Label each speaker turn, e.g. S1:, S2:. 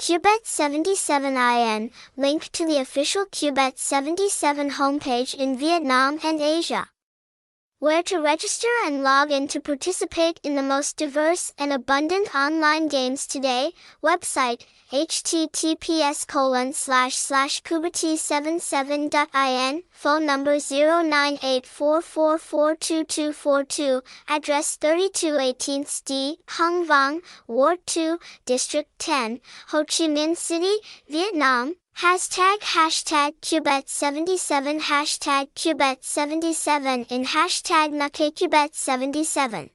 S1: Kubet77IN, link to the official Kubet77 homepage in Vietnam and Asia. Where to register and log in to participate in the most diverse and abundant online games today. Website https colon slash slash kubet77.in phone number 0984442242 address 32 18th D Hung Vuong Ward 2 District 10 Ho Chi Minh City Vietnam Hashtag hashtag Kubet77 Hashtag Kubet77 in hashtag Nhacaikubet77